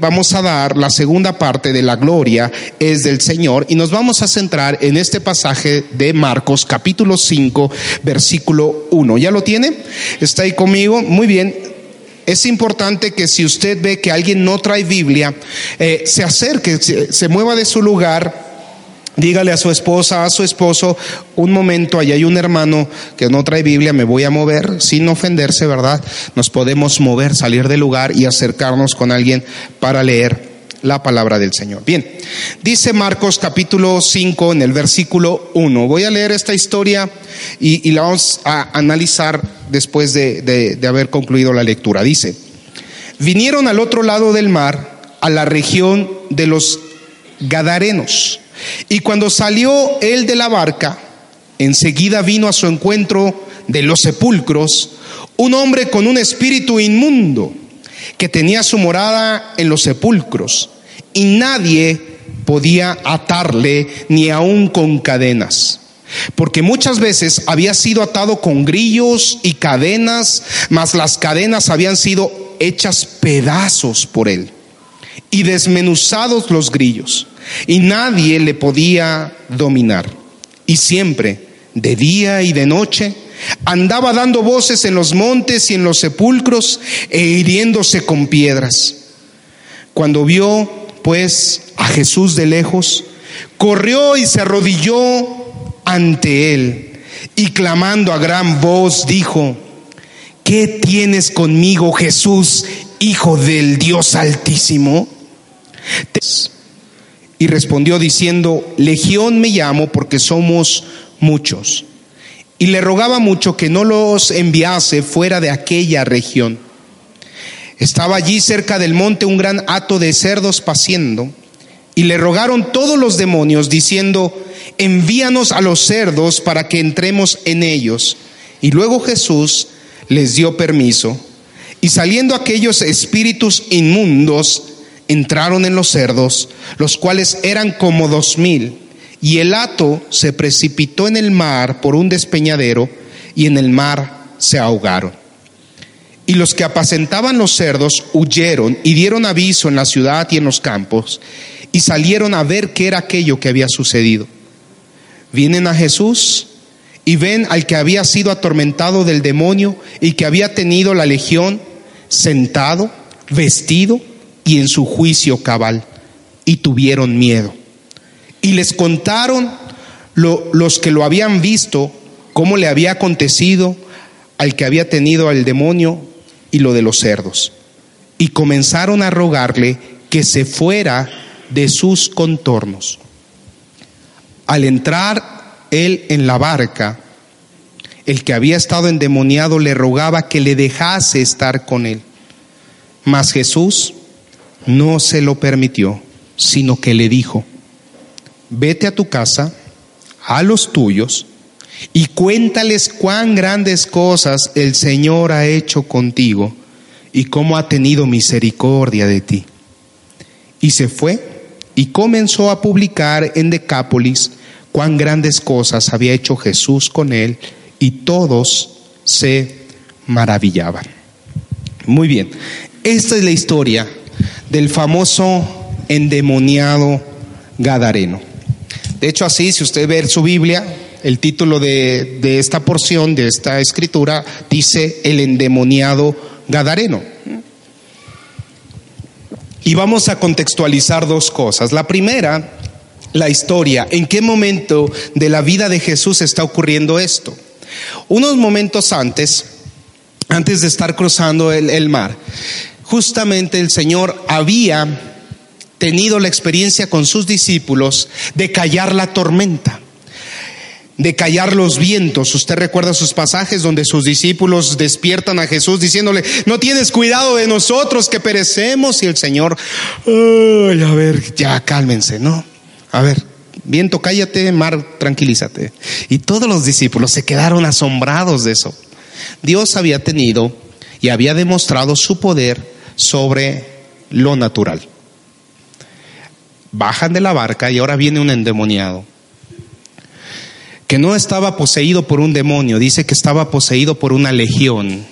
vamos a dar la segunda parte de la gloria es del Señor y nos vamos a centrar en este pasaje de Marcos capítulo 5 versículo 1. ¿Ya lo tiene? ¿Está ahí conmigo? Muy bien. Es importante que si usted ve que alguien no trae Biblia, eh, se acerque, se mueva de su lugar Dígale a su esposa, a su esposo, un momento, allá hay un hermano que no trae Biblia, me voy a mover, sin ofenderse, ¿verdad? Nos podemos mover, salir del lugar y acercarnos con alguien para leer la palabra del Señor. Bien, dice Marcos capítulo 5 en el versículo 1. Voy a leer esta historia y, la vamos a analizar después de, de haber concluido la lectura. Dice, vinieron al otro lado del mar, a la región de los Gadarenos y cuando salió él de la barca, enseguida vino a su encuentro de los sepulcros un hombre con un espíritu inmundo que tenía su morada en los sepulcros y nadie podía atarle ni aun con cadenas. Porque muchas veces había sido atado con grillos y cadenas, mas las cadenas habían sido hechas pedazos por él y desmenuzados los grillos y nadie le podía dominar. Y siempre, de día y de noche, andaba dando voces en los montes y en los sepulcros e hiriéndose con piedras. Cuando vio, pues, a Jesús de lejos, corrió y se arrodilló ante él y clamando a gran voz dijo, ¿qué tienes conmigo, Jesús, Hijo del Dios Altísimo? Y respondió diciendo, Legión me llamo porque somos muchos. Y le rogaba mucho que no los enviase fuera de aquella región. Estaba allí cerca del monte un gran hato de cerdos paciendo, y le rogaron todos los demonios, diciendo, envíanos a los cerdos para que entremos en ellos. Y luego Jesús les dio permiso, y saliendo aquellos espíritus inmundos, entraron en los cerdos, los cuales eran como dos mil, y el hato se precipitó en el mar por un despeñadero, y en el mar se ahogaron. Y los que apacentaban los cerdos huyeron y dieron aviso en la ciudad y en los campos, y salieron a ver qué era aquello que había sucedido. Vienen a Jesús y ven al que había sido atormentado del demonio y que había tenido la legión sentado, vestido y en su juicio cabal, y tuvieron miedo. Y les contaron los que lo habían visto, cómo le había acontecido al que había tenido al demonio y lo de los cerdos. Y comenzaron a rogarle que se fuera de sus contornos. Al entrar él en la barca, el que había estado endemoniado le rogaba que le dejase estar con él. Mas Jesús no se lo permitió, sino que le dijo, vete a tu casa, a los tuyos, y cuéntales cuán grandes cosas el Señor ha hecho contigo y cómo ha tenido misericordia de ti. Y se fue y comenzó a publicar en Decápolis cuán grandes cosas había hecho Jesús con él y todos se maravillaban. Muy bien, esta es la historia del famoso endemoniado Gadareno. De hecho, así, si usted ve su Biblia, el título de, de esta porción, de esta escritura, dice el endemoniado Gadareno. Y vamos a contextualizar dos cosas. La primera, la historia. ¿En qué momento de la vida de Jesús está ocurriendo esto? Unos momentos antes, antes de estar cruzando el, el mar, justamente el Señor había tenido la experiencia con sus discípulos de callar la tormenta, de callar los vientos. Usted recuerda sus pasajes donde sus discípulos despiertan a Jesús diciéndole, no tienes cuidado de nosotros que perecemos y el Señor, a ver, ya cálmense, ¿no? A ver, viento, cállate, mar, tranquilízate. Y todos los discípulos se quedaron asombrados de eso. Dios había tenido y había demostrado su poder sobre lo natural. Bajan de la barca y ahora viene un endemoniado que no estaba poseído por un demonio, dice que estaba poseído por una legión.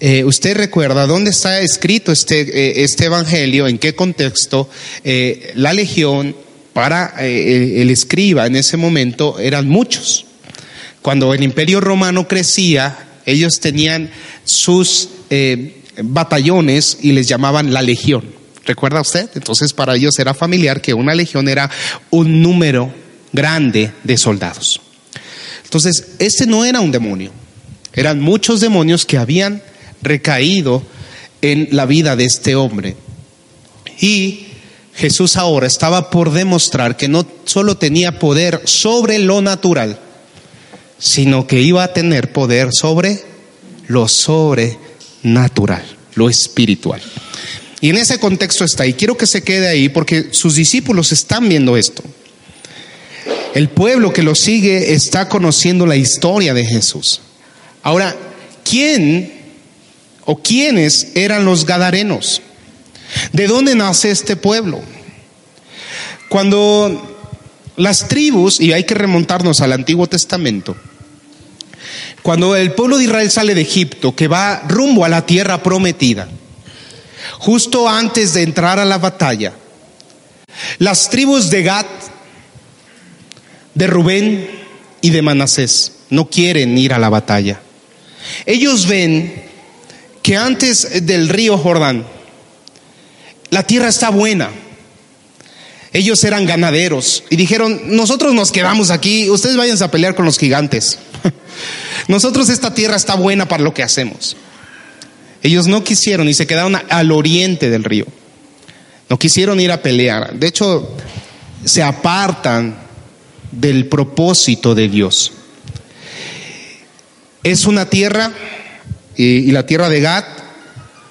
eh, usted recuerda dónde está escrito este, eh, este evangelio, en qué contexto eh, la legión para el escriba en ese momento eran muchos. Cuando el imperio romano crecía, ellos tenían sus batallones y les llamaban la legión. ¿Recuerda usted? Entonces para ellos era familiar que una legión era un número grande de soldados. Entonces, este no era un demonio, eran muchos demonios que habían recaído en la vida de este hombre. Y Jesús ahora estaba por demostrar que no solo tenía poder sobre lo natural, sino que iba a tener poder sobre lo sobrenatural, lo espiritual. Y en ese contexto está, y quiero que se quede ahí porque sus discípulos están viendo esto. El pueblo que lo sigue está conociendo la historia de Jesús. Ahora, ¿quién o quiénes eran los gadarenos? ¿De dónde nace este pueblo? Cuando las tribus, y hay que remontarnos al Antiguo Testamento, cuando el pueblo de Israel sale de Egipto, que va rumbo a la tierra prometida, justo antes de entrar a la batalla, las tribus de Gad, de Rubén y de Manasés no quieren ir a la batalla. Ellos ven que antes del río Jordán, la tierra está buena. Ellos eran ganaderos y dijeron, nosotros nos quedamos aquí, ustedes vayan a pelear con los gigantes. Nosotros esta tierra está buena para lo que hacemos. Ellos no quisieron y se quedaron al oriente del río. No quisieron ir a pelear. De hecho, se apartan del propósito de Dios. Es una tierra, y, la tierra de Gad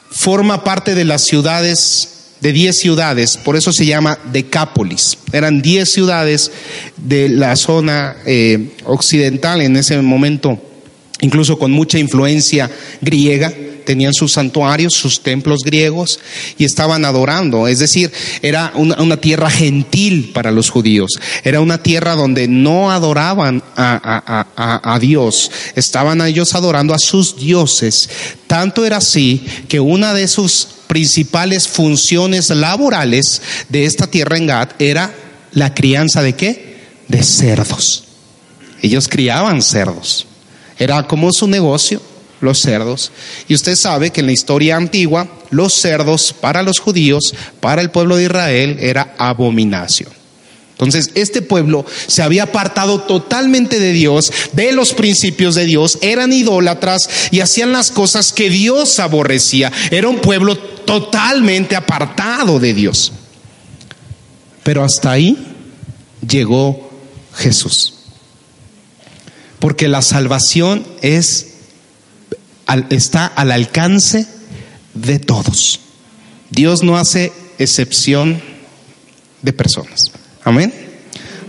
forma parte de las ciudades, de diez ciudades, por eso se llama Decápolis. Eran diez ciudades de la zona eh, occidental en ese momento, incluso con mucha influencia griega tenían sus santuarios, sus templos griegos y estaban adorando. Es decir, era una, tierra gentil para los judíos. Era una tierra donde no adoraban a, Dios, estaban ellos adorando a sus dioses. Tanto era así que una de sus principales funciones laborales de esta tierra en Gad era la crianza de qué? De cerdos. Ellos criaban cerdos. Era como su negocio los cerdos. Y usted sabe que en la historia antigua, los cerdos para los judíos, para el pueblo de Israel, era abominación. Entonces, este pueblo se había apartado totalmente de Dios, de los principios de Dios, eran idólatras y hacían las cosas que Dios aborrecía. Era un pueblo totalmente apartado de Dios. Pero hasta ahí llegó Jesús. Porque la salvación es está al alcance de todos. Dios no hace excepción de personas. Amén.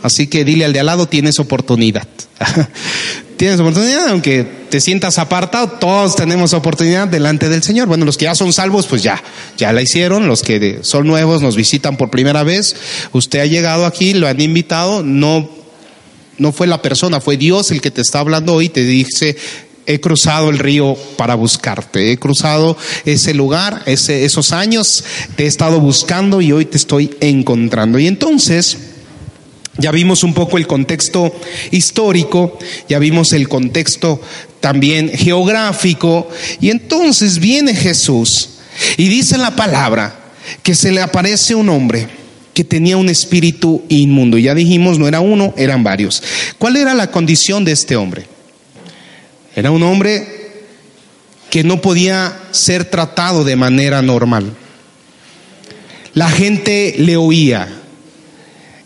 Así que dile al de al lado, tienes oportunidad. tienes oportunidad, aunque te sientas apartado, todos tenemos oportunidad delante del Señor. Bueno, los que ya son salvos, pues ya, ya la hicieron. Los que son nuevos nos visitan por primera vez. Usted ha llegado aquí, lo han invitado, no, no fue la persona, fue Dios el que te está hablando hoy, te dice, he cruzado el río para buscarte, he cruzado ese lugar, ese, esos años, te he estado buscando y hoy te estoy encontrando. Y entonces, ya vimos un poco el contexto histórico, ya vimos el contexto también geográfico, y entonces viene Jesús y dice la palabra que se le aparece un hombre que tenía un espíritu inmundo. Ya dijimos, no era uno, eran varios. ¿Cuál era la condición de este hombre? Era un hombre que no podía ser tratado de manera normal. La gente le oía.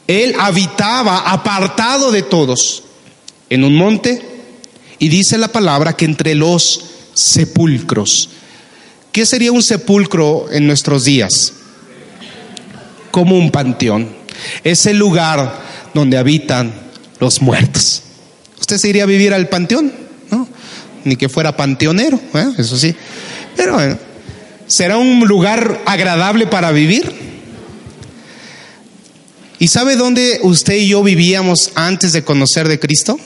Él habitaba apartado de todos en un monte y dice la palabra que entre los sepulcros. ¿Qué sería un sepulcro en nuestros días? Como un panteón. Es el lugar donde habitan los muertos. ¿Usted se iría a vivir al panteón? ni que fuera panteonero, ¿eh? eso sí. Pero eh, ¿será un lugar agradable para vivir? ¿Y sabe dónde usted y yo vivíamos antes de conocer de Cristo?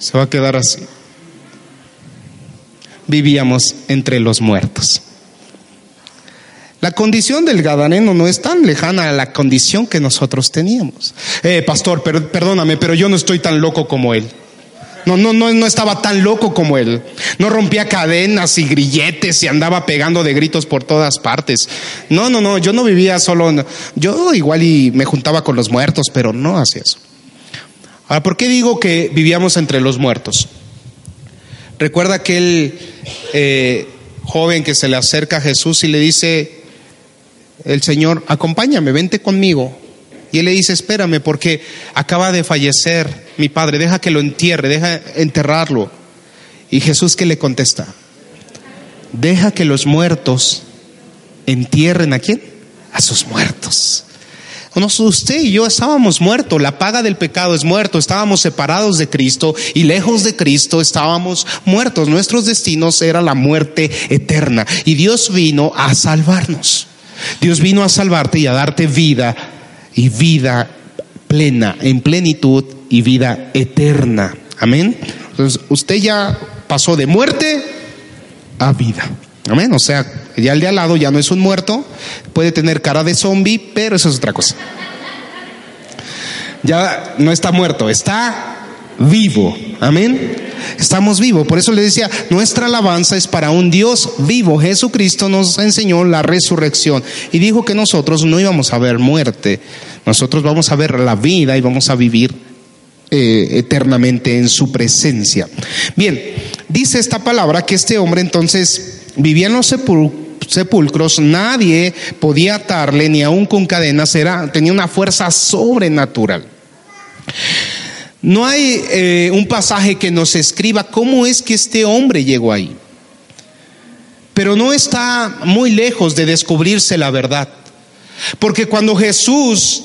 Se va a quedar así. vivíamos entre los muertos. La condición del Gadareno no es tan lejana a la condición que nosotros teníamos. Eh, pastor, perdóname, pero yo no estoy tan loco como él. No, no, no, no estaba tan loco como él. No rompía cadenas y grilletes y andaba pegando de gritos por todas partes. No, no, no, yo no vivía solo. Yo igual y me juntaba con los muertos, pero no hacía eso. Ahora, ¿por qué digo que vivíamos entre los muertos? Recuerda aquel eh, joven que se le acerca a Jesús y le dice, el Señor, acompáñame, vente conmigo. Y él le dice, espérame, porque acaba de fallecer mi padre, deja que lo entierre, deja enterrarlo. Y Jesús que le contesta, deja que los muertos entierren a quién? A sus muertos. usted y yo estábamos muertos, la paga del pecado es muerto, estábamos separados de Cristo y lejos de Cristo estábamos muertos. Nuestros destinos era la muerte eterna y Dios vino a salvarnos. Dios vino a salvarte y a darte vida y vida plena, en plenitud y vida eterna. Amén. Entonces, usted ya pasó de muerte a vida. Amén. O sea, ya el de al lado ya no es un muerto, puede tener cara de zombie, pero eso es otra cosa. Ya no está muerto, está vivo. Amén. Estamos vivos. Por eso le decía, nuestra alabanza es para un Dios vivo. Jesucristo nos enseñó la resurrección y dijo que nosotros no íbamos a ver muerte. Nosotros vamos a ver la vida y vamos a vivir eh, eternamente en su presencia. Bien, dice esta palabra que este hombre entonces vivía en los sepulcros, nadie podía atarle ni aún con cadenas, era, tenía una fuerza sobrenatural. No hay eh, un pasaje que nos escriba cómo es que este hombre llegó ahí. Pero no está muy lejos de descubrirse la verdad. Porque cuando Jesús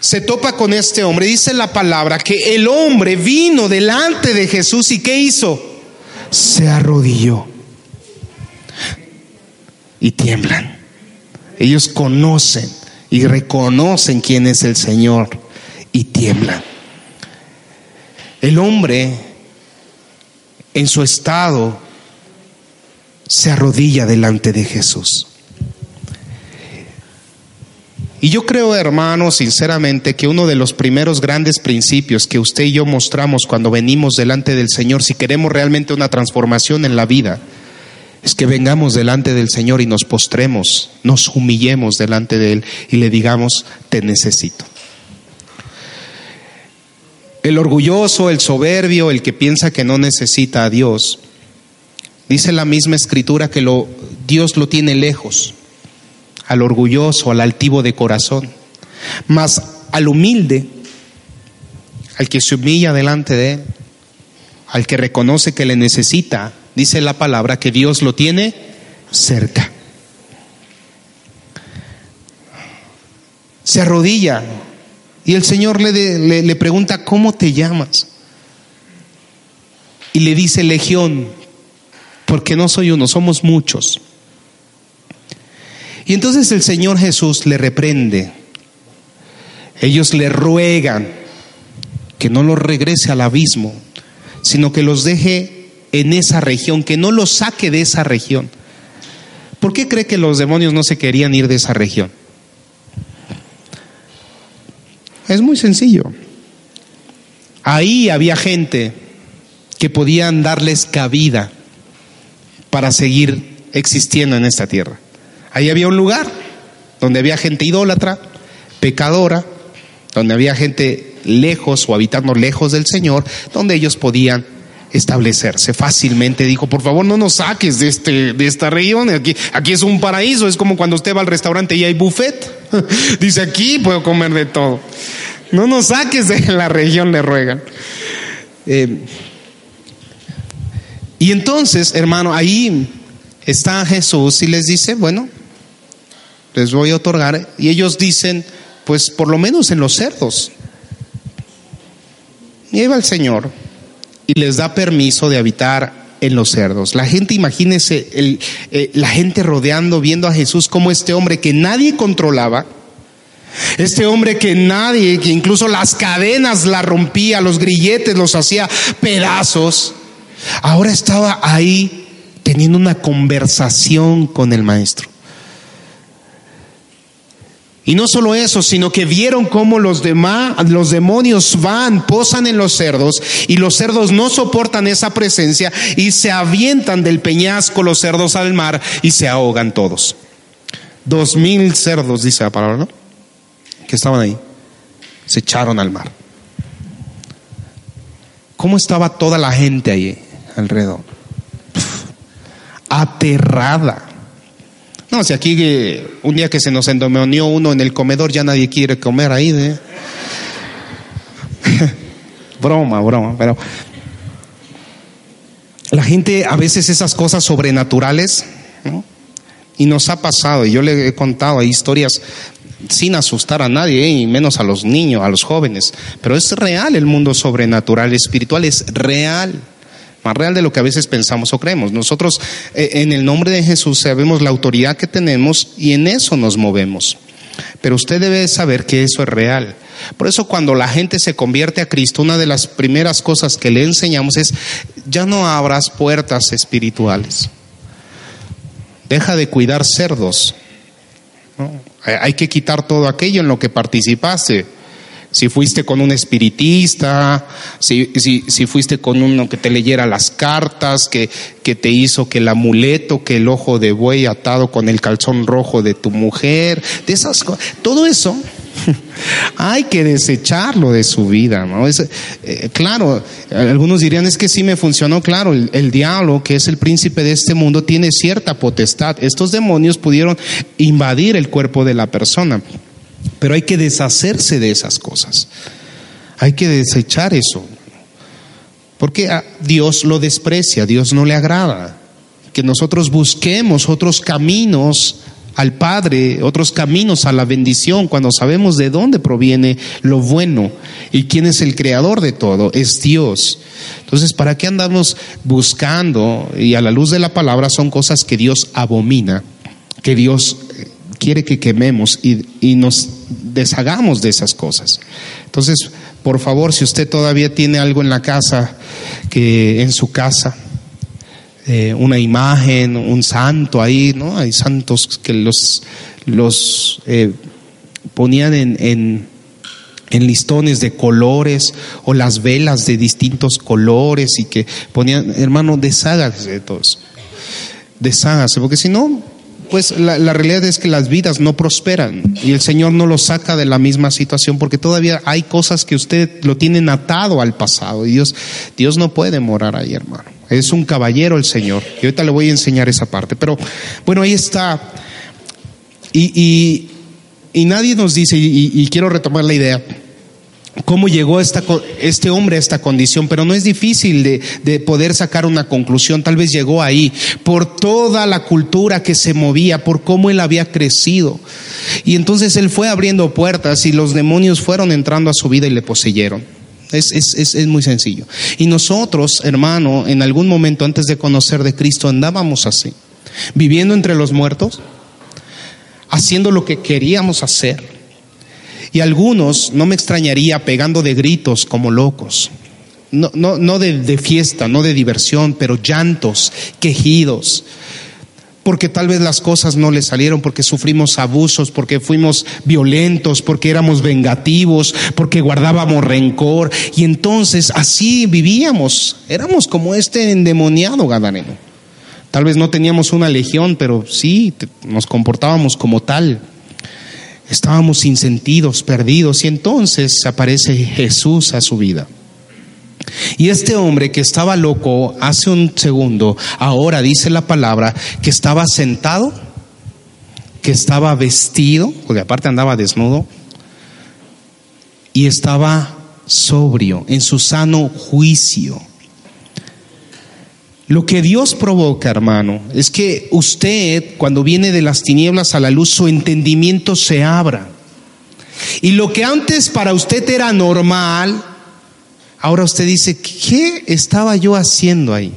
se topa con este hombre, dice la palabra que el hombre vino delante de Jesús y ¿qué hizo? Se arrodilló. Y tiemblan. Ellos conocen y reconocen quién es el Señor y tiemblan. El hombre en su estado se arrodilla delante de Jesús. Y yo creo, hermano, sinceramente, que uno de los primeros grandes principios que usted y yo mostramos cuando venimos delante del Señor, si queremos realmente una transformación en la vida, es que vengamos delante del Señor y nos postremos, nos humillemos delante de Él y le digamos, te necesito. El orgulloso, el soberbio, el que piensa que no necesita a Dios, dice la misma escritura que lo, Dios lo tiene lejos, al orgulloso, al altivo de corazón, mas al humilde, al que se humilla delante de Él, al que reconoce que le necesita, dice la palabra que Dios lo tiene cerca. Se arrodilla y el Señor le, le, pregunta, ¿cómo te llamas? Y le dice, Legión, porque no soy uno, somos muchos. Y entonces el Señor Jesús le reprende. Ellos le ruegan que no los regrese al abismo, sino que los deje en esa región, que no los saque de esa región. ¿Por qué cree que los demonios no se querían ir de esa región? Es muy sencillo. Ahí había gente que podían darles cabida para seguir existiendo en esta tierra. Ahí había un lugar donde había gente idólatra, pecadora, donde había gente lejos o habitando lejos del Señor, donde ellos podían establecerse fácilmente. Dijo, por favor, no nos saques de, este, de esta región. Aquí, aquí es un paraíso. Es como cuando usted va al restaurante y hay buffet. Dice, aquí puedo comer de todo. No nos saques de la región, le ruegan. Eh, y entonces, hermano, ahí está Jesús y les dice, bueno, les voy a otorgar. Y ellos dicen, pues por lo menos en los cerdos. Y ahí va el Señor y les da permiso de habitar en los cerdos. La gente, imagínese, el, eh, la gente rodeando, viendo a Jesús como este hombre que nadie controlaba, este hombre que nadie, que incluso las cadenas la rompía, los grilletes los hacía pedazos, ahora estaba ahí teniendo una conversación con el maestro. Y no solo eso, sino que vieron cómo los demás, los demonios van, posan en los cerdos y los cerdos no soportan esa presencia y se avientan del peñasco los cerdos al mar y se ahogan todos. Dos mil cerdos, dice la palabra, ¿no? Que estaban ahí. Se echaron al mar. ¿Cómo estaba toda la gente ahí alrededor? aterrada. No, si aquí eh, un día que se nos endemonió uno en el comedor, ya nadie quiere comer ahí. ¿eh? broma, broma, pero la gente a veces esas cosas sobrenaturales, y nos ha pasado, y yo le he contado historias sin asustar a nadie, ¿eh? y menos a los niños, a los jóvenes, pero es real el mundo sobrenatural, espiritual, es real más real de lo que a veces pensamos o creemos. Nosotros eh, en el nombre de Jesús sabemos la autoridad que tenemos y en eso nos movemos. Pero usted debe saber que eso es real. Por eso cuando la gente se convierte a Cristo, una de las primeras cosas que le enseñamos es, ya no abras puertas espirituales. Deja de cuidar cerdos. Hay que quitar todo aquello en lo que participaste si fuiste con un espiritista, si, si, si, fuiste con uno que te leyera las cartas, que, que te hizo que el amuleto, que el ojo de buey atado con el calzón rojo de tu mujer, de esas cosas, todo eso hay que desecharlo de su vida. ¿no? Eh, claro, algunos dirían es que sí me funcionó, claro, el, el diablo, que es el príncipe de este mundo, tiene cierta potestad. Estos demonios pudieron invadir el cuerpo de la persona. Pero hay que deshacerse de esas cosas. Hay que desechar eso. Porque Dios lo desprecia, Dios no le agrada. Que nosotros busquemos otros caminos al Padre, otros caminos a la bendición, cuando sabemos de dónde proviene lo bueno y quién es el creador de todo, es Dios. Entonces, ¿para qué andamos buscando? Y a la luz de la palabra son cosas que Dios abomina, que Dios quiere que quememos y, nos deshagamos de esas cosas. Entonces, por favor, si usted todavía tiene algo en la casa, que en su casa, eh, una imagen, un santo ahí, ¿no? Hay santos que los, los eh, ponían en, en, en, listones de colores o las velas de distintos colores y que ponían, hermano, deshágase de todo eso. Deshágase, porque si no, pues la, realidad es que las vidas no prosperan y el Señor no lo saca de la misma situación porque todavía hay cosas que usted lo tiene atado al pasado y Dios, Dios no puede morar ahí, hermano. Es un caballero el Señor y ahorita le voy a enseñar esa parte. Pero bueno, ahí está. Y, nadie nos dice, y quiero retomar la idea, cómo llegó este hombre a esta condición, pero no es difícil de, de, poder sacar una conclusión, tal vez llegó ahí, por toda la cultura que se movía, por cómo él había crecido. Y entonces él fue abriendo puertas y los demonios fueron entrando a su vida y le poseyeron. Es, es muy sencillo. Y nosotros, hermano, en algún momento antes de conocer de Cristo andábamos así, viviendo entre los muertos, haciendo lo que queríamos hacer y algunos, no me extrañaría, pegando de gritos como locos. No, no, no de, de fiesta, no de diversión, pero llantos, quejidos porque tal vez las cosas no le salieron, porque sufrimos abusos, porque fuimos violentos, porque éramos vengativos, porque guardábamos rencor. Y entonces así vivíamos, éramos como este endemoniado gadareno. Tal vez no teníamos una legión, pero sí nos comportábamos como tal. Estábamos sin sentidos, perdidos, y entonces aparece Jesús a su vida. Y este hombre que estaba loco hace un segundo, ahora dice la palabra que estaba sentado, que estaba vestido, porque aparte andaba desnudo, y estaba sobrio, en su sano juicio. Lo que Dios provoca, hermano, es que usted, cuando viene de las tinieblas a la luz, su entendimiento se abra. Y lo que antes para usted era normal, ahora usted dice, ¿qué estaba yo haciendo ahí?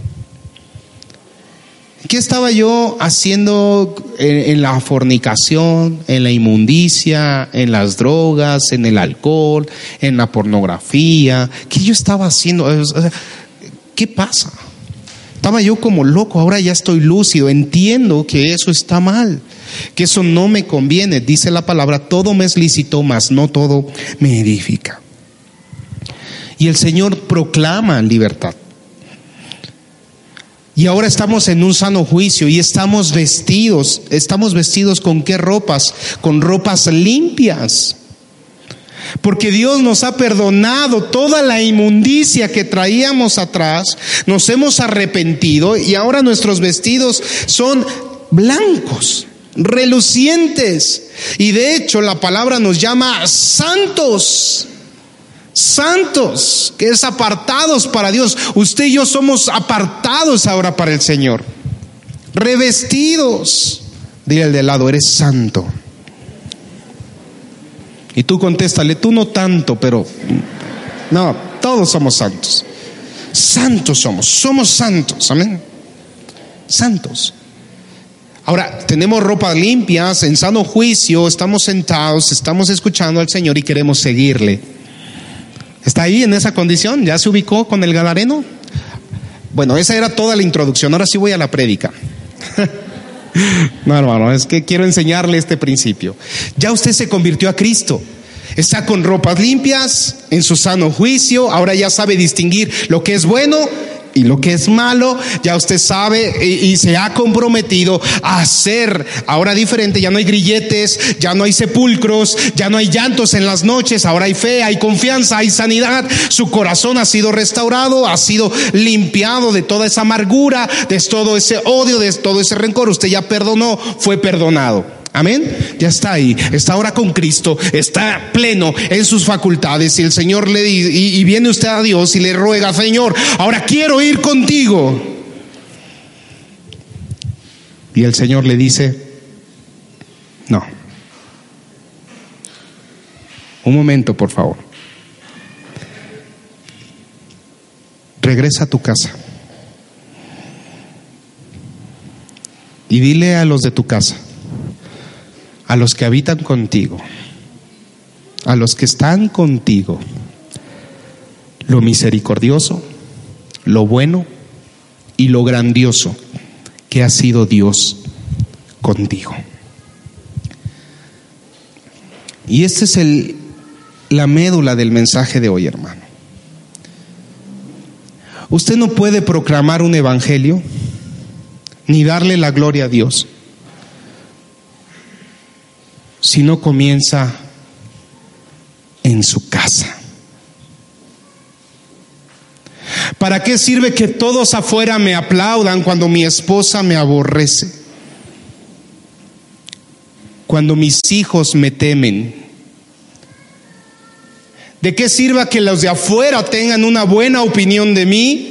¿Qué estaba yo haciendo en, la fornicación, en la inmundicia, en las drogas, en el alcohol, en la pornografía? ¿Qué yo estaba haciendo? ¿Qué pasa? Estaba yo como loco, ahora ya estoy lúcido, entiendo que eso está mal, que eso no me conviene. Dice la palabra, todo me es lícito, mas no todo me edifica. Y el Señor proclama libertad. Y ahora estamos en un sano juicio y estamos vestidos. ¿Estamos vestidos con qué ropas? Con ropas limpias. Porque Dios nos ha perdonado toda la inmundicia que traíamos atrás, nos hemos arrepentido y ahora nuestros vestidos son blancos, relucientes. Y de hecho la palabra nos llama santos santos, que es apartados para Dios. Usted y yo somos apartados ahora para el Señor, revestidos. Dile al de lado, eres santo. Y tú contéstale, tú no tanto, pero no, todos somos santos. Santos somos, somos santos, amén. Santos. Ahora, tenemos ropa limpias, en sano juicio, estamos sentados, estamos escuchando al Señor y queremos seguirle. ¿Está ahí en esa condición? ¿Ya se ubicó con el galareno? Bueno, esa era toda la introducción. Ahora sí voy a la prédica. no, hermano, es que quiero enseñarle este principio. Ya usted se convirtió a Cristo. Está con ropas limpias, en su sano juicio, ahora ya sabe distinguir lo que es bueno y lo que es malo, ya usted sabe y, se ha comprometido a hacer ahora diferente. Ya no hay grilletes, ya no hay sepulcros, ya no hay llantos en las noches, ahora hay fe, hay confianza, hay sanidad. Su corazón ha sido restaurado, ha sido limpiado de toda esa amargura, de todo ese odio, de todo ese rencor. Usted ya perdonó, fue perdonado. Amén. Ya está ahí. Está ahora con Cristo. Está pleno en sus facultades. Y el Señor le dice, y, viene usted a Dios y le ruega, Señor, ahora quiero ir contigo. Y el Señor le dice, no. Un momento, por favor. Regresa a tu casa. Y dile a los de tu casa a los que habitan contigo, a los que están contigo, lo misericordioso, lo bueno y lo grandioso que ha sido Dios contigo. Y esta es el, la médula del mensaje de hoy, hermano. Usted no puede proclamar un evangelio ni darle la gloria a Dios si no comienza en su casa? ¿Para qué sirve que todos afuera me aplaudan cuando mi esposa me aborrece? Cuando mis hijos me temen. ¿De qué sirva que los de afuera tengan una buena opinión de mí?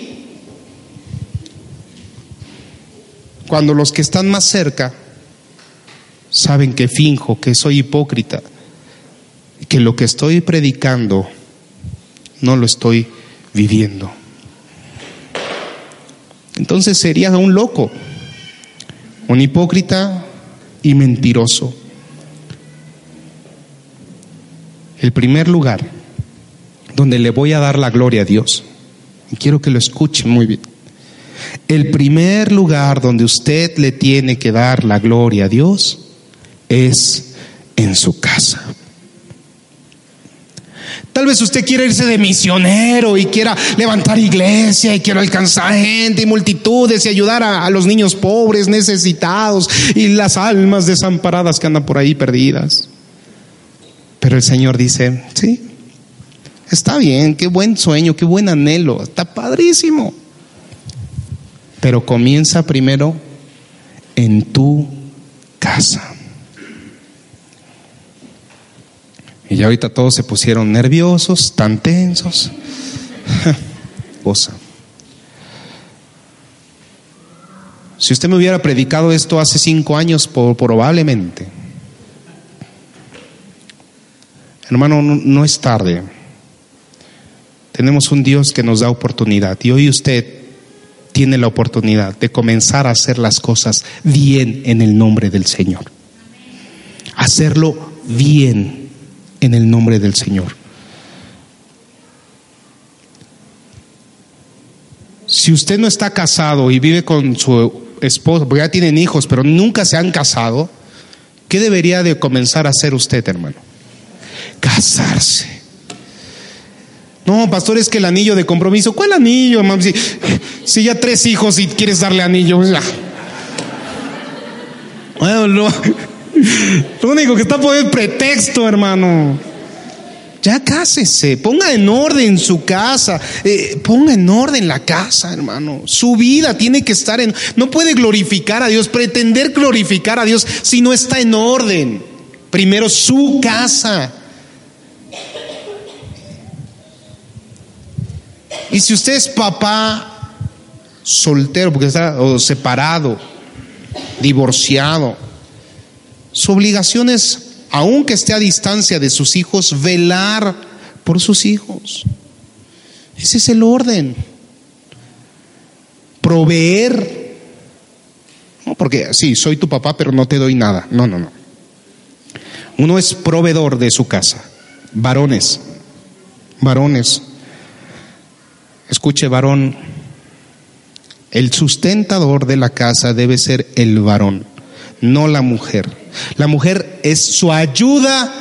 Cuando los que están más cerca saben que finjo, que soy hipócrita, que lo que estoy predicando no lo estoy viviendo. Entonces sería un loco, un hipócrita y mentiroso. El primer lugar donde le voy a dar la gloria a Dios, y quiero que lo escuchen muy bien, el primer lugar donde usted le tiene que dar la gloria a Dios es en su casa. Tal vez usted quiera irse de misionero y quiera levantar iglesia y quiera alcanzar gente y multitudes y ayudar a, a, los niños pobres, necesitados y las almas desamparadas que andan por ahí perdidas. Pero el Señor dice, sí, está bien, qué buen sueño, qué buen anhelo, está padrísimo. Pero comienza primero en tu casa. Y ahorita todos se pusieron nerviosos, tan tensos. Si usted me hubiera predicado esto hace cinco años, probablemente. Hermano, no es tarde. Tenemos un Dios que nos da oportunidad y hoy usted tiene la oportunidad de comenzar a hacer las cosas bien en el nombre del Señor. Hacerlo bien en el nombre del Señor. Si usted no está casado y vive con su esposa, porque ya tienen hijos, pero nunca se han casado, ¿qué debería de comenzar a hacer usted, hermano? Casarse. No, pastor, es que el anillo de compromiso. ¿Cuál anillo, hermano? Si, ya tres hijos y quieres darle anillo, Bueno, lo, único que está por el pretexto, hermano. Ya cásese, ponga en orden su casa, eh, ponga en orden la casa, hermano. Su vida tiene que estar en... No puede glorificar a Dios, pretender glorificar a Dios si no está en orden. Primero su casa. Y si usted es papá soltero, porque está o separado, divorciado, su obligación es, aunque esté a distancia de sus hijos, velar por sus hijos. Ese es el orden. Proveer. No, porque sí, soy tu papá, pero no te doy nada. No, no, no. Uno es proveedor de su casa. Varones. Varones. Escuche, varón, el sustentador de la casa debe ser el varón, no la mujer. La mujer es su ayuda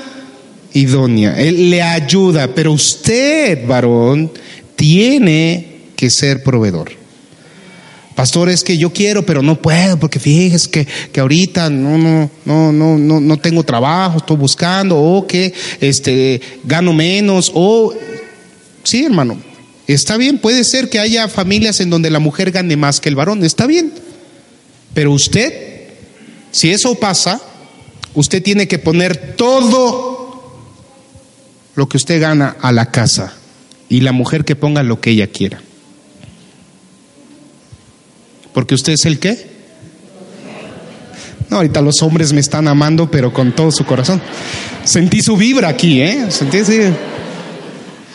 idónea, él le ayuda, pero usted, varón, tiene que ser proveedor. Pastor, es que yo quiero, pero no puedo, porque fíjese que, que ahorita no, no, no, no, no, no tengo trabajo, estoy buscando, o que este, gano menos, o sí, hermano, Está bien, puede ser que haya familias en donde la mujer gane más que el varón, está bien. Pero usted, si eso pasa, usted tiene que poner todo lo que usted gana a la casa y la mujer que ponga lo que ella quiera. Porque usted es el qué? No, ahorita los hombres me están amando, pero con todo su corazón. Sentí su vibra aquí, ¿eh? Sentí, sí.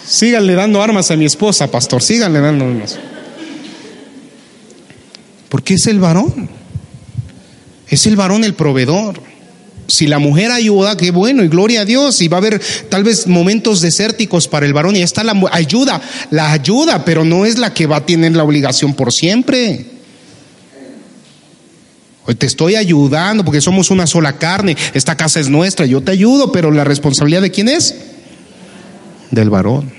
Síganle dando armas a mi esposa, pastor, síganle dando armas. Porque es el varón. Es el varón el proveedor. Si la mujer ayuda, qué bueno, y gloria a Dios. Y va a haber tal vez momentos desérticos para el varón. Y está la ayuda, la ayuda, pero no es la que va a tener la obligación por siempre. Te estoy ayudando porque somos una sola carne. Esta casa es nuestra, yo te ayudo, pero la responsabilidad de quién es? Del varón.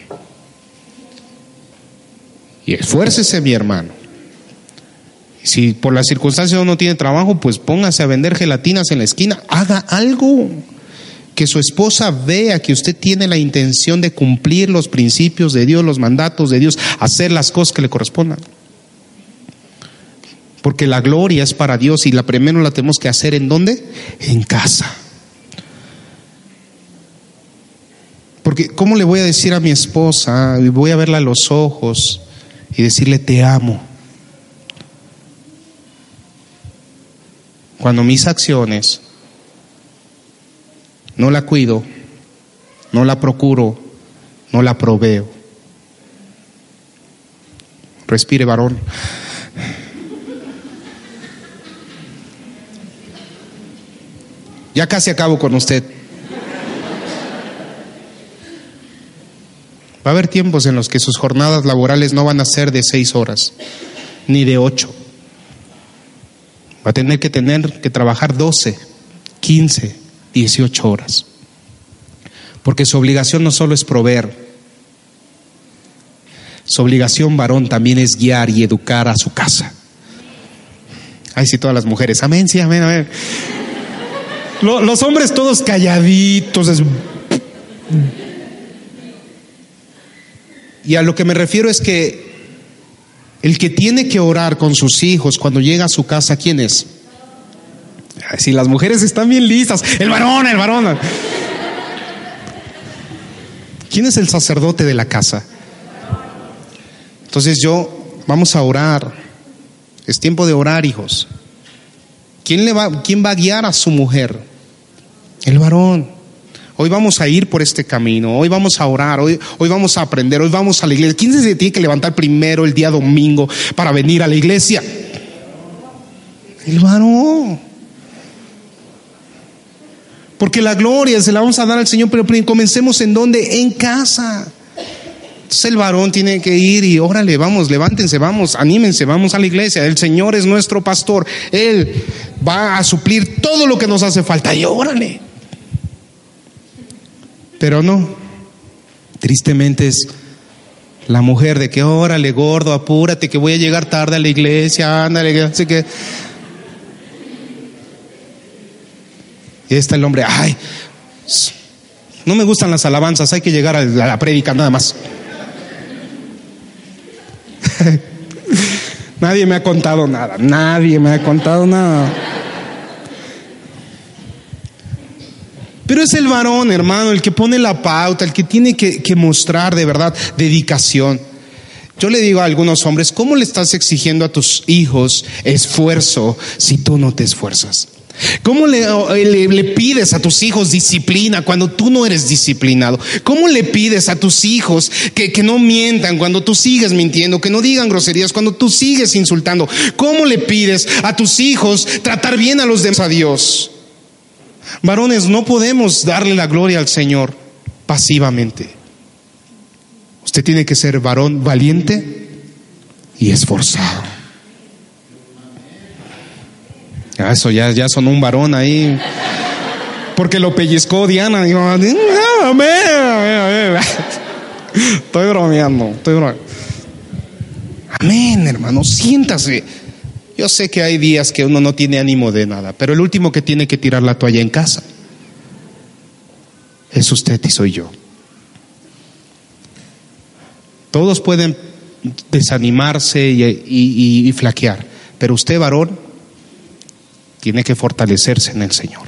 Y esfuércese, mi hermano. Si por las circunstancias no tiene trabajo, pues póngase a vender gelatinas en la esquina. Haga algo. Que su esposa vea que usted tiene la intención de cumplir los principios de Dios, los mandatos de Dios, hacer las cosas que le correspondan. Porque la gloria es para Dios y la primero la tenemos que hacer en dónde? En casa. Porque ¿cómo le voy a decir a mi esposa? Voy a verla a los ojos y decirle te amo. Cuando mis acciones no la cuido, no la procuro, no la proveo. Respire, varón. Ya casi acabo con usted. Va a haber tiempos en los que sus jornadas laborales no van a ser de seis horas, ni de ocho. Va a tener que tener que trabajar doce, quince, dieciocho horas. Porque su obligación no solo es proveer, su obligación varón también es guiar y educar a su casa. Ay, sí, todas las mujeres. Amén, sí, amén, amén. Los hombres todos calladitos. Y a lo que me refiero es que el que tiene que orar con sus hijos cuando llega a su casa, ¿quién es? Si las mujeres están bien listas, el varón, el varón. ¿Quién es el sacerdote de la casa? Entonces yo, vamos a orar. Es tiempo de orar, hijos. ¿Quién, le va, quién va a guiar a su mujer? El varón. Hoy vamos a ir por este camino, hoy vamos a orar, hoy, hoy vamos a aprender, hoy vamos a la iglesia. ¿Quién se tiene que levantar primero el día domingo para venir a la iglesia? El varón. Porque la gloria se la vamos a dar al Señor, pero comencemos en donde? En casa. Entonces el varón tiene que ir y órale, vamos, levántense, vamos, anímense, vamos a la iglesia. El Señor es nuestro pastor. Él va a suplir todo lo que nos hace falta. Y órale. Pero no. Tristemente es la mujer de que órale, gordo, apúrate, que voy a llegar tarde a la iglesia, ándale, así que. Y está el hombre, ay, no me gustan las alabanzas, hay que llegar a la prédica nada más. nadie me ha contado nada, nadie me ha contado nada. Pero es el varón, hermano, el que pone la pauta, el que tiene que, que, mostrar de verdad dedicación. Yo le digo a algunos hombres, ¿cómo le estás exigiendo a tus hijos esfuerzo si tú no te esfuerzas? ¿Cómo le, le, pides a tus hijos disciplina cuando tú no eres disciplinado? ¿Cómo le pides a tus hijos que, que, no mientan cuando tú sigues mintiendo, que no digan groserías cuando tú sigues insultando? ¿Cómo le pides a tus hijos tratar bien a los demás a Dios? Varones, no podemos darle la gloria al Señor pasivamente. Usted tiene que ser varón valiente y esforzado. Eso ya, ya sonó un varón ahí. Porque lo pellizcó Diana. Bromeando, estoy bromeando. Amén, hermano, siéntase. Yo sé que hay días que uno no tiene ánimo de nada, pero el último que tiene que tirar la toalla en casa es usted y soy yo. Todos pueden desanimarse y, y flaquear, pero usted, varón, tiene que fortalecerse en el Señor.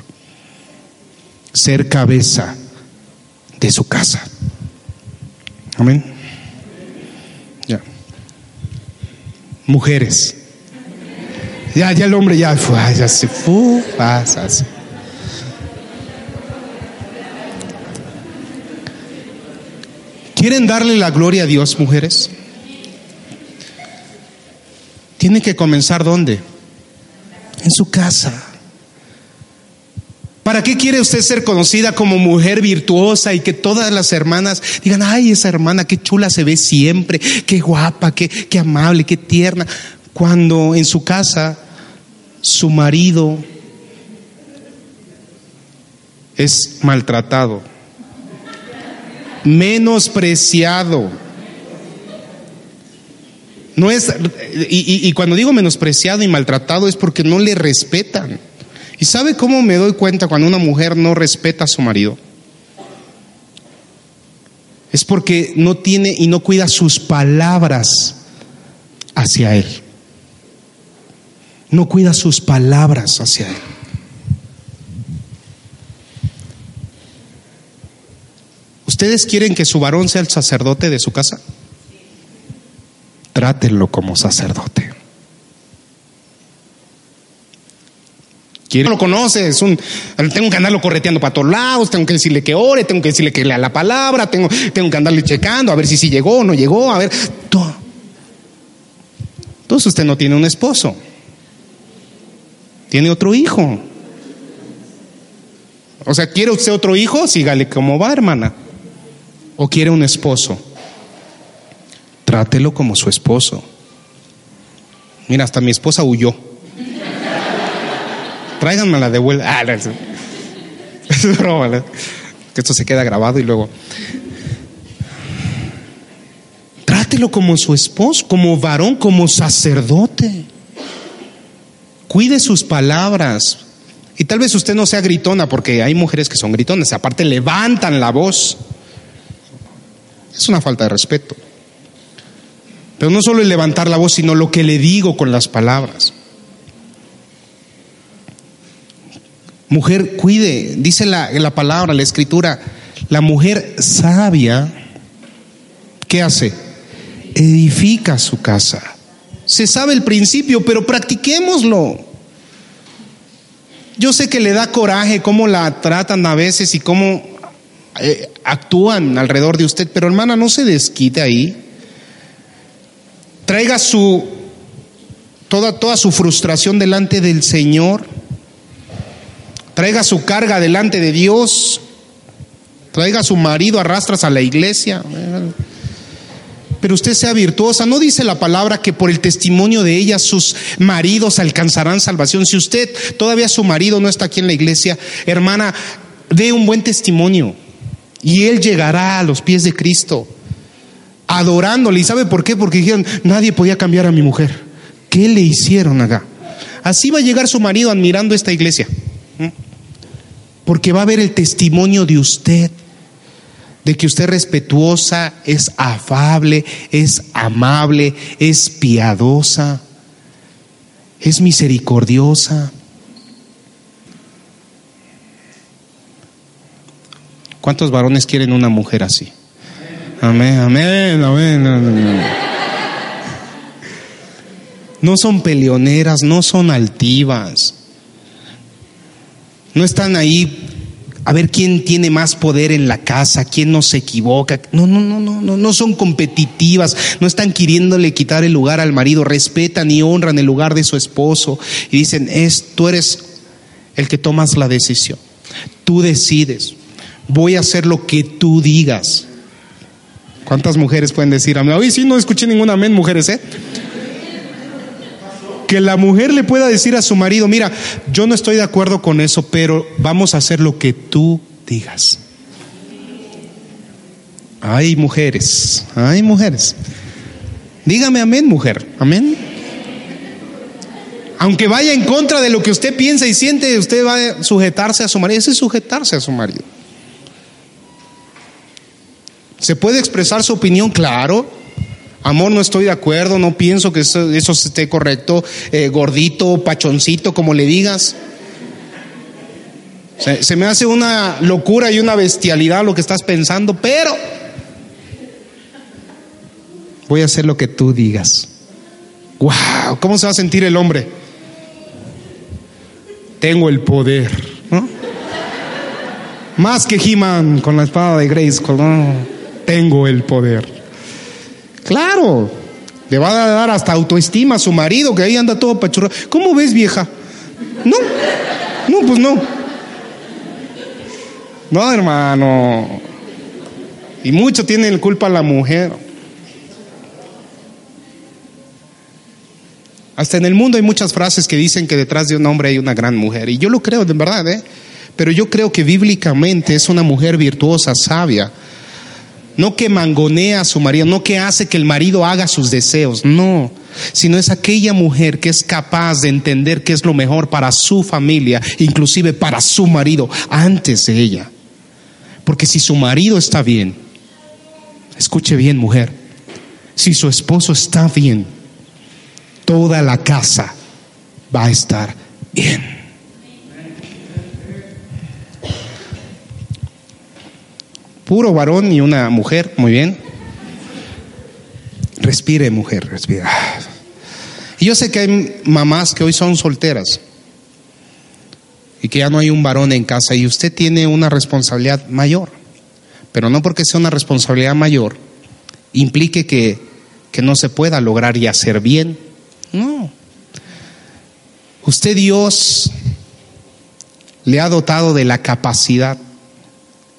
Ser cabeza de su casa. Amén. Ya. Mujeres. Ya, ya el hombre ya ya se fue, pasas. ¿Quieren darle la gloria a Dios, mujeres? Tiene que comenzar dónde? en su casa. ¿Para qué quiere usted ser conocida como mujer virtuosa y que todas las hermanas digan, ay, esa hermana, qué chula se ve siempre, qué guapa, qué, qué amable, qué tierna? Cuando en su casa su marido es maltratado, menospreciado no es, y, cuando digo menospreciado y maltratado es porque no le respetan. ¿Y sabe cómo me doy cuenta cuando una mujer no respeta a su marido? Es porque no tiene y no cuida sus palabras hacia él. No cuida sus palabras hacia él. ¿Ustedes quieren que su varón sea el sacerdote de su casa? trátenlo como sacerdote. ¿Quién lo conoce? Es un, tengo que andarlo correteando para todos lados, tengo que decirle que ore, tengo que decirle que lea la palabra, tengo, tengo que andarle checando a ver si sí llegó o no llegó, a ver. Todo. Entonces usted no tiene un esposo, tiene otro hijo. O sea, ¿quiere usted otro hijo? Sígale como va, hermana. ¿O quiere un esposo? Trátelo como su esposo. Mira, hasta mi esposa huyó. Tráiganmela de vuelta. Ah, es Que esto se queda grabado y luego. Trátelo como su esposo, como varón, como sacerdote. Cuide sus palabras. Y tal vez usted no sea gritona, porque hay mujeres que son gritonas, aparte levantan la voz. Es una falta de respeto. Pero no solo el levantar la voz, sino lo que le digo con las palabras. Mujer, cuide, dice la, la palabra, la escritura, la mujer sabia, ¿qué hace? Edifica su casa. Se sabe el principio, pero practiquémoslo. Yo sé que le da coraje cómo la tratan a veces y cómo eh, actúan alrededor de usted, pero hermana, no se desquite ahí traiga su toda, toda su frustración delante del Señor, traiga su carga delante de Dios, traiga a su marido, arrastras a la iglesia. Pero usted sea virtuosa. No dice la palabra que por el testimonio de ella sus maridos alcanzarán salvación. Si usted todavía su marido no está aquí en la iglesia, hermana, dé un buen testimonio y él llegará a los pies de Cristo adorándole. ¿Y sabe por qué? Porque dijeron, nadie podía cambiar a mi mujer. ¿Qué le hicieron acá? Así va a llegar su marido admirando esta iglesia. Porque va a ver el testimonio de usted de que usted es respetuosa, es afable, es amable, es piadosa, es misericordiosa. ¿Cuántos varones quieren una mujer así? Amén, amén, amén. No son peleoneras, no son altivas. No están ahí a ver quién tiene más poder en la casa, quién no se equivoca. No, no, no, no, no, no son competitivas, no están queriéndole quitar el lugar al marido, respetan y honran el lugar de su esposo y dicen, es, tú eres el que tomas la decisión, tú decides, voy a hacer lo que tú digas. ¿Cuántas mujeres pueden decir amén? Hoy sí no escuché ningún amén, mujeres, ¿eh? Que la mujer le pueda decir a su marido, mira, yo no estoy de acuerdo con eso, pero vamos a hacer lo que tú digas. Hay mujeres, hay mujeres. Dígame amén, mujer, amén. Aunque vaya en contra de lo que usted piensa y siente, usted va a sujetarse a su marido. Ese es sujetarse a su marido. ¿Se puede expresar su opinión? Claro. Amor, no estoy de acuerdo, no pienso que eso, esté correcto, eh, gordito, pachoncito, como le digas. Se, me hace una locura y una bestialidad lo que estás pensando, pero voy a hacer lo que tú digas. ¡Wow! ¿Cómo se va a sentir el hombre? Tengo el poder. ¿no? Más que He-Man con la espada de Grace, ¿no? tengo el poder. Claro, le va a dar hasta autoestima a su marido, que ahí anda todo pachurrado. ¿Cómo ves, vieja? No, no, pues no. No, hermano. Y mucho tiene culpa la mujer. Hasta en el mundo hay muchas frases que dicen que detrás de un hombre hay una gran mujer. Y yo lo creo, de verdad, ¿eh? Pero yo creo que bíblicamente es una mujer virtuosa, sabia, no que mangonea a su marido, no que hace que el marido haga sus deseos, no, sino es aquella mujer que es capaz de entender qué es lo mejor para su familia, inclusive para su marido, antes de ella. Porque si su marido está bien, escuche bien mujer, si su esposo está bien, toda la casa va a estar bien. Puro varón y una mujer, muy bien. Respire, mujer, respira. Y yo sé que hay mamás que hoy son solteras y que ya no hay un varón en casa y usted tiene una responsabilidad mayor, pero no porque sea una responsabilidad mayor implique que, que no se pueda lograr y hacer bien. No. Usted Dios le ha dotado de la capacidad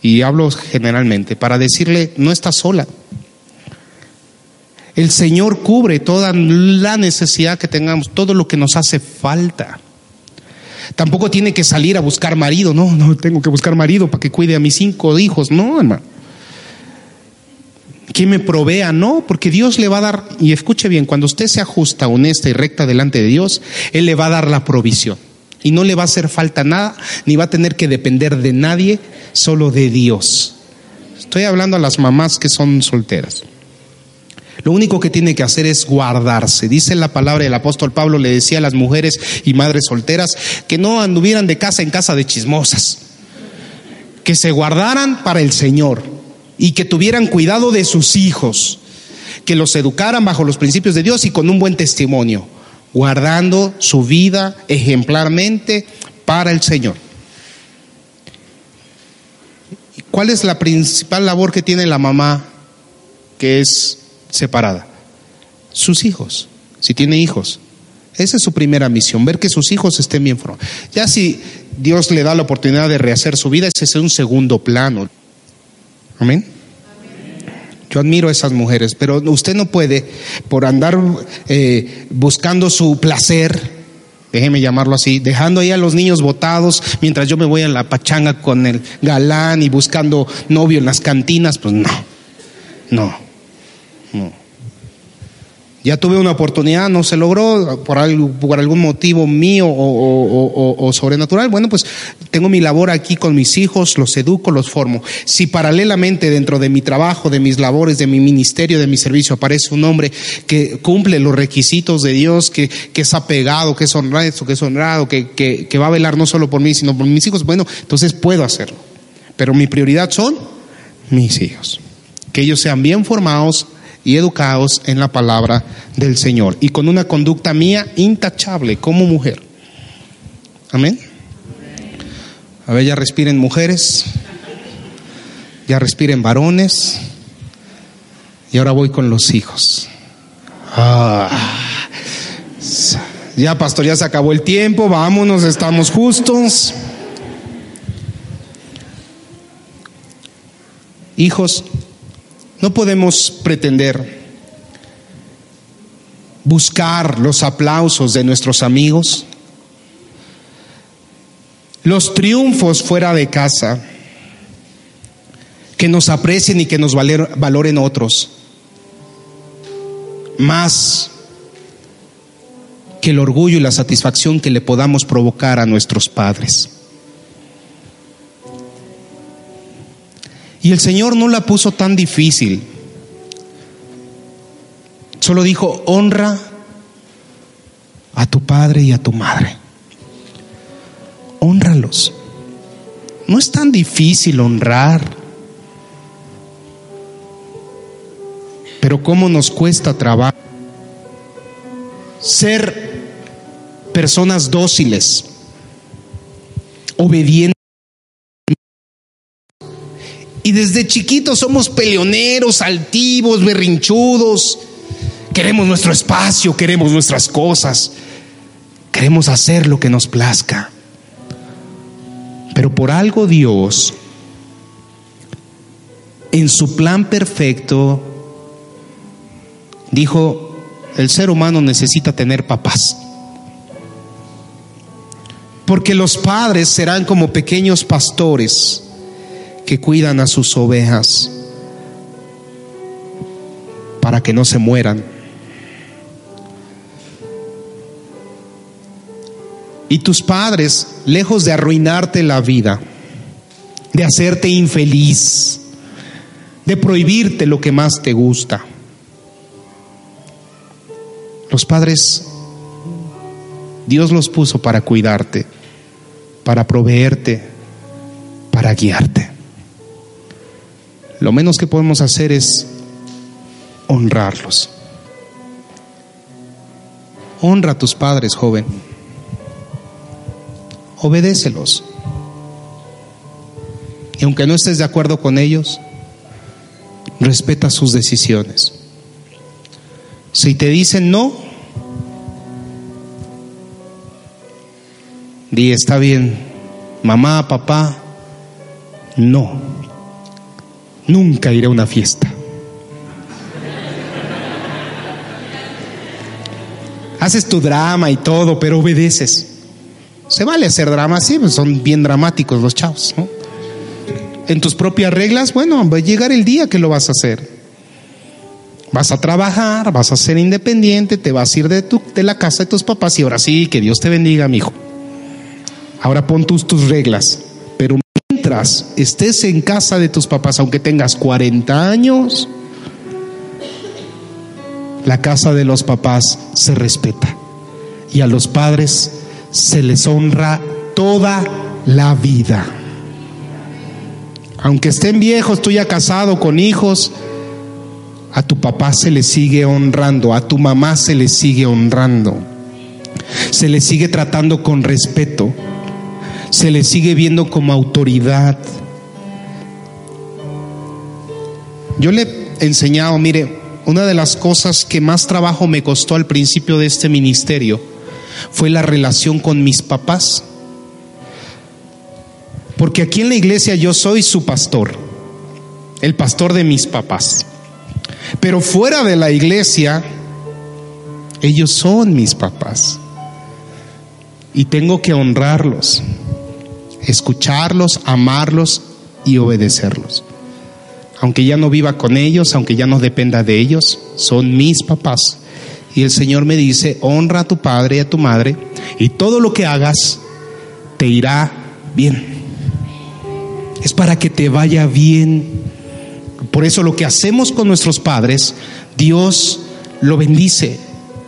y hablo generalmente, para decirle, no está sola. El Señor cubre toda la necesidad que tengamos, todo lo que nos hace falta. Tampoco tiene que salir a buscar marido, no, no tengo que buscar marido para que cuide a mis cinco hijos, no, hermano. Que me provea, no, porque Dios le va a dar, y escuche bien, cuando usted sea justa, honesta y recta delante de Dios, Él le va a dar la provisión y no le va a hacer falta nada, ni va a tener que depender de nadie, solo de Dios. Estoy hablando a las mamás que son solteras. Lo único que tiene que hacer es guardarse. Dice la palabra del apóstol Pablo, le decía a las mujeres y madres solteras que no anduvieran de casa en casa de chismosas, que se guardaran para el Señor y que tuvieran cuidado de sus hijos, que los educaran bajo los principios de Dios y con un buen testimonio guardando su vida ejemplarmente para el Señor. ¿Cuál es la principal labor que tiene la mamá que es separada? Sus hijos, si tiene hijos. Esa es su primera misión, ver que sus hijos estén bien formados. Ya si Dios le da la oportunidad de rehacer su vida, ese es un segundo plano. Amén. Yo admiro a esas mujeres, pero usted no puede, por andar eh, buscando su placer, déjeme llamarlo así, dejando ahí a los niños botados mientras yo me voy a la pachanga con el galán y buscando novio en las cantinas, pues no, no, no. Ya tuve una oportunidad, no se logró por, por algún motivo mío o, sobrenatural. Bueno, pues tengo mi labor aquí con mis hijos, los educo, los formo. Si paralelamente dentro de mi trabajo, de mis labores, de mi ministerio, de mi servicio, aparece un hombre que cumple los requisitos de Dios, que, que es apegado, que es honrado, que es honrado, que, que, que va a velar no solo por mí, sino por mis hijos, bueno, entonces puedo hacerlo. Pero mi prioridad son mis hijos. Que ellos sean bien formados y educados en la palabra del Señor y con una conducta mía intachable como mujer. Amén. A ver, ya respiren mujeres, ya respiren varones y ahora voy con los hijos. Ah. Ya, pastor, ya se acabó el tiempo, vámonos, estamos justos. Hijos, no podemos pretender buscar los aplausos de nuestros amigos, los triunfos fuera de casa, que nos aprecien y que nos valoren otros, más que el orgullo y la satisfacción que le podamos provocar a nuestros padres. Y el Señor no la puso tan difícil. Solo dijo, honra a tu padre y a tu madre. Honralos. No es tan difícil honrar. Pero cómo nos cuesta trabajo ser personas dóciles, obedientes. Y desde chiquitos somos peleoneros, altivos, berrinchudos. Queremos nuestro espacio, queremos nuestras cosas. Queremos hacer lo que nos plazca. Pero por algo Dios, en su plan perfecto, dijo, el ser humano necesita tener papás. Porque los padres serán como pequeños pastores que cuidan a sus ovejas para que no se mueran. Y tus padres, lejos de arruinarte la vida, de hacerte infeliz, de prohibirte lo que más te gusta, los padres, Dios los puso para cuidarte, para proveerte, para guiarte. Lo menos que podemos hacer es honrarlos. Honra a tus padres, joven. Obedécelos. Y aunque no estés de acuerdo con ellos, respeta sus decisiones. Si te dicen no, di está bien, mamá, papá, no nunca iré a una fiesta. Haces tu drama y todo, pero obedeces. Se vale hacer drama, sí, pues son bien dramáticos los chavos. En tus propias reglas, bueno, va a llegar el día que lo vas a hacer. Vas a trabajar, vas a ser independiente, te vas a ir de, tu, de la casa de tus papás y ahora sí, que Dios te bendiga, mi hijo. Ahora pon tus, tus reglas, pero estés en casa de tus papás, aunque tengas 40 años, la casa de los papás se respeta y a los padres se les honra toda la vida. Aunque estén viejos, tú ya casado con hijos, a tu papá se le sigue honrando, a tu mamá se le sigue honrando, se le sigue tratando con respeto se le sigue viendo como autoridad. Yo le he enseñado, mire, una de las cosas que más trabajo me costó al principio de este ministerio fue la relación con mis papás. Porque aquí en la iglesia yo soy su pastor, el pastor de mis papás. Pero fuera de la iglesia, ellos son mis papás. Y tengo que honrarlos, escucharlos, amarlos y obedecerlos. Aunque ya no viva con ellos, aunque ya no dependa de ellos, son mis papás. Y el Señor me dice, honra a tu padre y a tu madre, y todo lo que hagas te irá bien. Es para que te vaya bien. Por eso lo que hacemos con nuestros padres, Dios lo bendice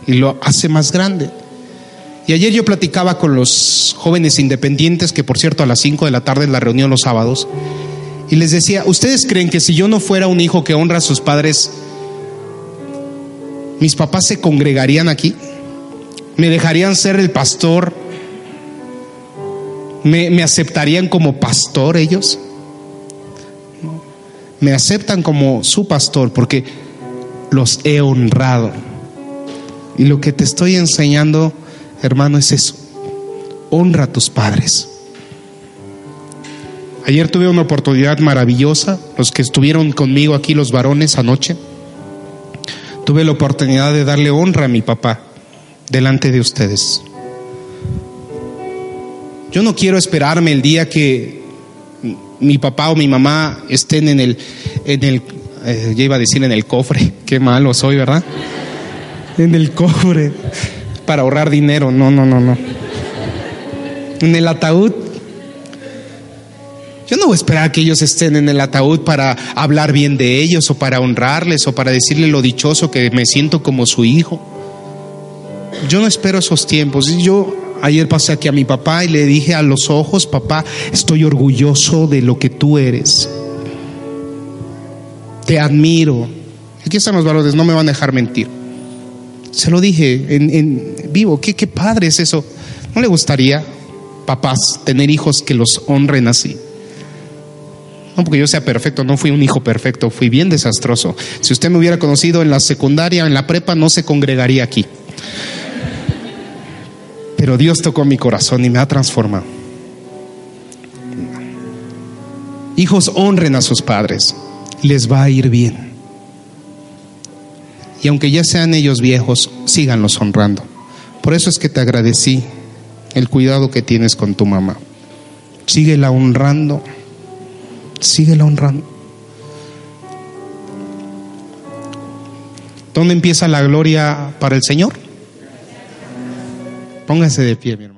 y lo hace más grande. Y ayer yo platicaba con los jóvenes independientes, que por cierto a las 5 de la tarde en la reunión los sábados, y les decía, ¿ustedes creen que si yo no fuera un hijo que honra a sus padres, mis papás se congregarían aquí? ¿Me dejarían ser el pastor? ¿Me, me aceptarían como pastor ellos? Me aceptan como su pastor porque los he honrado. Y lo que te estoy enseñando hermano, es eso. Honra a tus padres. Ayer tuve una oportunidad maravillosa, los que estuvieron conmigo aquí, los varones, anoche. Tuve la oportunidad de darle honra a mi papá delante de ustedes. Yo no quiero esperarme el día que mi papá o mi mamá estén en el, en el, eh, decir en el cofre, qué malo soy, ¿verdad? En el cofre para ahorrar dinero. No, no, no, no. En el ataúd. Yo no voy a esperar que ellos estén en el ataúd para hablar bien de ellos o para honrarles o para decirle lo dichoso que me siento como su hijo. Yo no espero esos tiempos. Yo ayer pasé aquí a mi papá y le dije a los ojos, papá, estoy orgulloso de lo que tú eres. Te admiro. Aquí están los valores, no me van a dejar mentir. Se lo dije en, vivo, ¿Qué, qué padre es eso. ¿No le gustaría, papás, tener hijos que los honren así? No porque yo sea perfecto, no fui un hijo perfecto, fui bien desastroso. Si usted me hubiera conocido en la secundaria, en la prepa, no se congregaría aquí. Pero Dios tocó mi corazón y me ha transformado. Hijos, honren a sus padres, les va a ir bien y aunque ya sean ellos viejos, síganlos honrando. Por eso es que te agradecí el cuidado que tienes con tu mamá. Síguela honrando, síguela honrando. ¿Dónde empieza la gloria para el Señor? Póngase de pie, mi hermano.